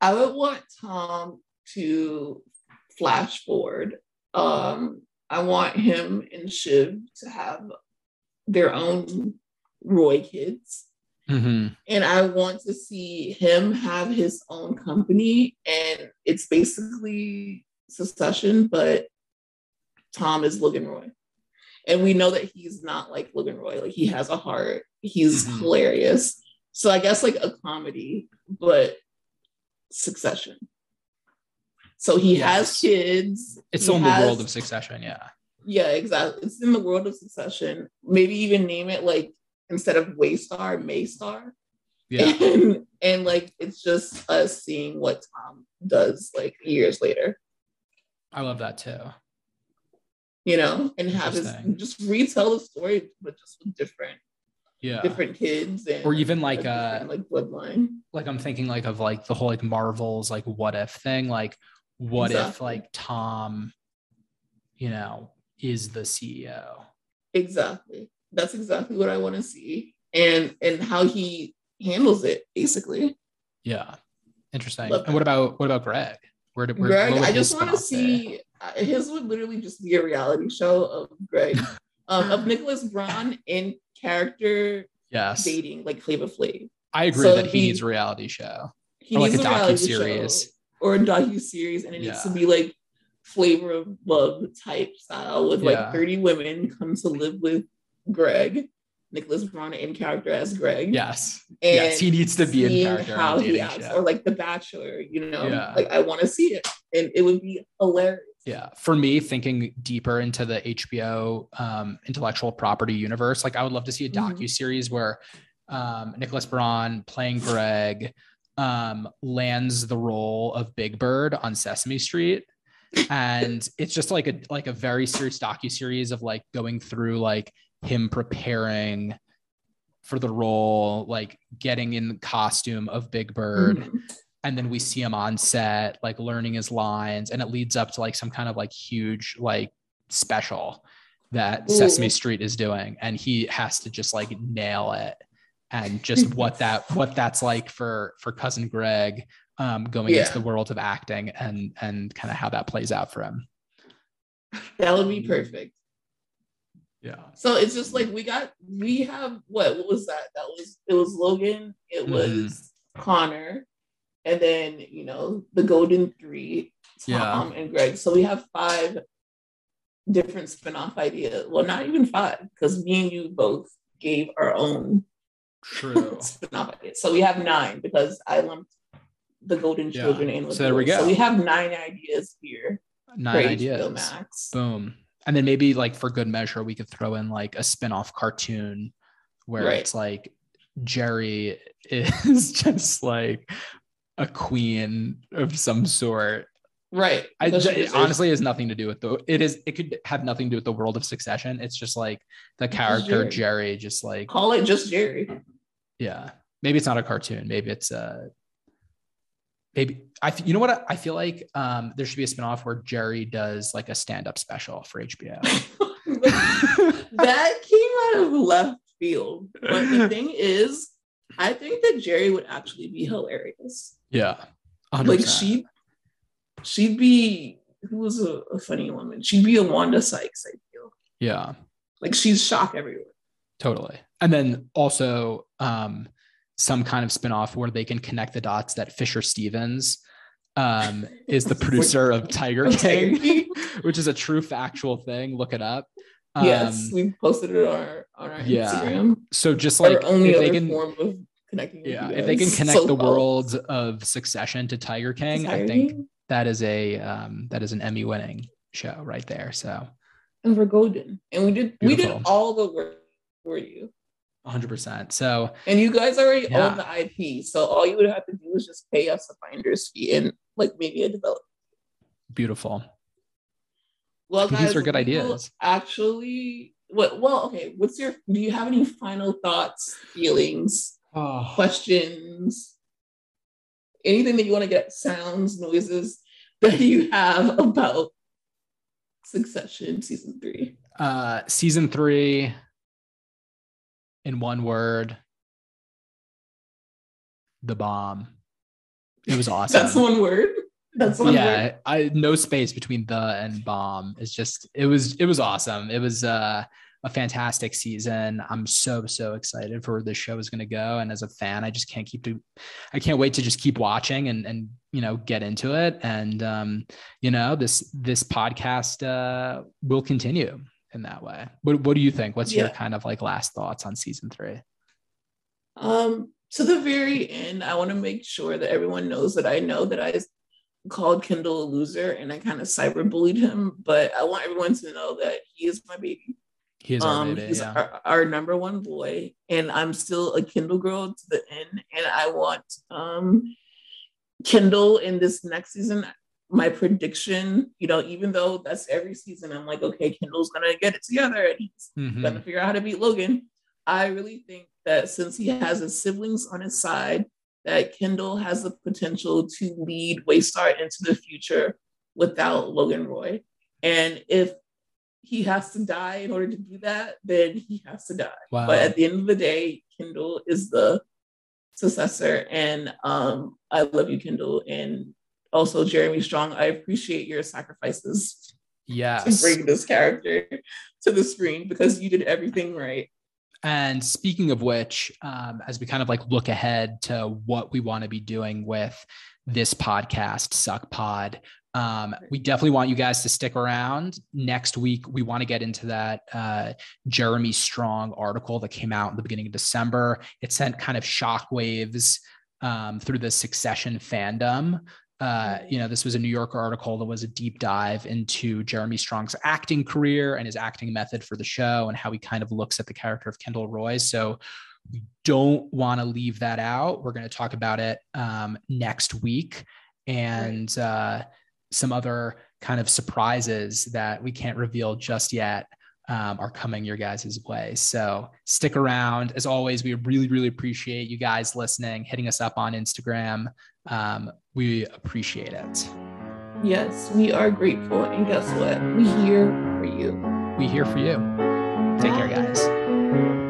I would want Tom to flash forward. Um, I want him and Shiv to have their own Roy kids. hmm And I want to see him have his own company. And it's basically succession, but Tom is Logan Roy. And we know that he's not like Logan Roy. Like he has a heart. He's Mhm. hilarious. So I guess like a comedy, but succession. So he Yes. has kids. it's in the world of succession yeah yeah, exactly. It's in the world of succession. Maybe even name it like instead of Waystar, Maystar. yeah And, and like it's just us seeing what Tom does like years later, i love that too you know, and have his just retell the story, but just with different yeah different kids and Or even like, a uh, like bloodline. like I'm thinking like of like the whole like Marvel's like what if thing. Like, what if like Tom, you know, is the CEO? Exactly. That's exactly what I want to see. And and how he handles it, basically. Yeah, interesting. Love and what about what about Greg? Where did where, Greg, I just want to see uh, his would literally just be a reality show of Greg, um, of Nicholas Braun in character Yes, dating like Flavor Flav. I agree so that he he- needs a reality show. He Or like needs a reality docuseries. Or a docu series, and it needs to be like Flavor of Love type style with Yeah. like thirty women come to live with Greg, Nicholas Braun in character as Greg. Yes, and yes, he needs to be in character. how he acts, show. or like The Bachelor. You know, Yeah. like I want to see it, and it would be hilarious. Yeah, for me, thinking deeper into the HBO um, intellectual property universe, like I would love to see a docu series where um, Nicholas Braun playing Greg um, lands the role of Big Bird on Sesame Street, and it's just like a like a very serious docu series of like going through like him preparing for the role, like getting in the costume of Big Bird. Mhm. and then we see him on set like learning his lines and it leads up to like some kind of like huge like special that Sesame Street is doing, and he has to just like nail it, and just what that what that's like for for cousin Greg um, going Yeah. into the world of acting, and and kind of how that plays out for him. That would be perfect. Yeah, So it's just like we got we have what what was that? That was it was Logan, it was Mm-hmm. Connor, and then you know the Golden Three, Tom and Greg. So we have five different spin-off ideas. Well, not even five, because me and you both gave our own true. So we have nine because I lumped the Golden Yeah. Children in So there we go. So we have nine ideas here. Nine ideas. Max. Boom. And then maybe like for good measure, we could throw in like a spin-off cartoon where Right. it's like Jerry is just like a queen of some sort. Right. I Because ju- she it honestly has nothing to do with the it is it could have nothing to do with the world of succession. It's just like the character Jerry. Jerry just like call it just Jerry. Yeah. Maybe it's not a cartoon. Maybe it's uh maybe I. you know what I- I feel like um there should be a spin-off where Jerry does like a stand-up special for HBO. that came out of left field. But the thing is, I think that Jerry would actually be hilarious. Yeah. 100%. Like she, she'd be who was a, a funny woman. She'd be a Wanda Sykes. I feel yeah, like she's shock everywhere. totally. And then also um some kind of spin-off where they can connect the dots that Fisher Stevens um is the producer of Tiger King, which is a true factual thing. Look it up. Um, yes, we posted it on our on our yeah, Instagram. so just like our only if other they can form of connecting. yeah, if they can connect so the well. world of Succession to Tiger King, I think King that is a um that is an Emmy winning show right there. So and we're golden, and we did we did all the work for you. 100%. So And you guys already Yeah. own the IP. So all you would have to do is just pay us a finder's fee and like maybe a development. beautiful. Well, think these are good ideas. Actually, what well, okay. What's your do you have any final thoughts, feelings, Oh, questions? Anything that you want to get sounds, noises that you have about Succession season three? uh season three in one word the bomb. It was awesome. That's one word. That's one word. yeah i no space between the and bomb. It's just it was it was awesome. It was uh a fantastic season. I'm so so excited for where this show is going to go. And as a fan i just can't keep to i can't wait to just keep watching and and you know get into it. And um you know this this podcast uh will continue in that way what, what do you think what's your kind of like last thoughts on season three Um, to the very end, I want to make sure that everyone knows that I know that I called Kendall a loser and I kind of cyberbullied him, but I want everyone to know that he is my baby. he is our Um, baby he's yeah our, our number one boy, and I'm still a Kendall girl to the end. And I want um Kendall in this next season. My prediction, you know, even though that's every season, I'm like, okay, Kendall's gonna get it together and he's Mhm. gonna figure out how to beat Logan. I really think that since he has his siblings on his side, that Kendall has the potential to lead Waystar into the future without Logan Roy. And if he has to die in order to do that, then he has to die. wow But at the end of the day, Kendall is the successor. And um, I love you, Kendall. And also Jeremy Strong, I appreciate your sacrifices to bring this character to the screen because you did everything right. And speaking of which, um, as we kind of like look ahead to what we want to be doing with this podcast, Suck Pod, um, we definitely want you guys to stick around. Next week, we want to get into that uh, Jeremy Strong article that came out in the beginning of December. It sent kind of shockwaves um, through the Succession fandom. Uh, you know, this was a New Yorker article that was a deep dive into Jeremy Strong's acting career and his acting method for the show and how he kind of looks at the character of Kendall Roy. So we don't want to leave that out. We're going to talk about it um, next week and uh, some other kind of surprises that we can't reveal just yet um, are coming your guys' way. So stick around. As always, we really, really appreciate you guys listening, hitting us up on Instagram. Um, we appreciate it. Yes, we are grateful. And guess what? We here for you. We here for you. Take care, guys.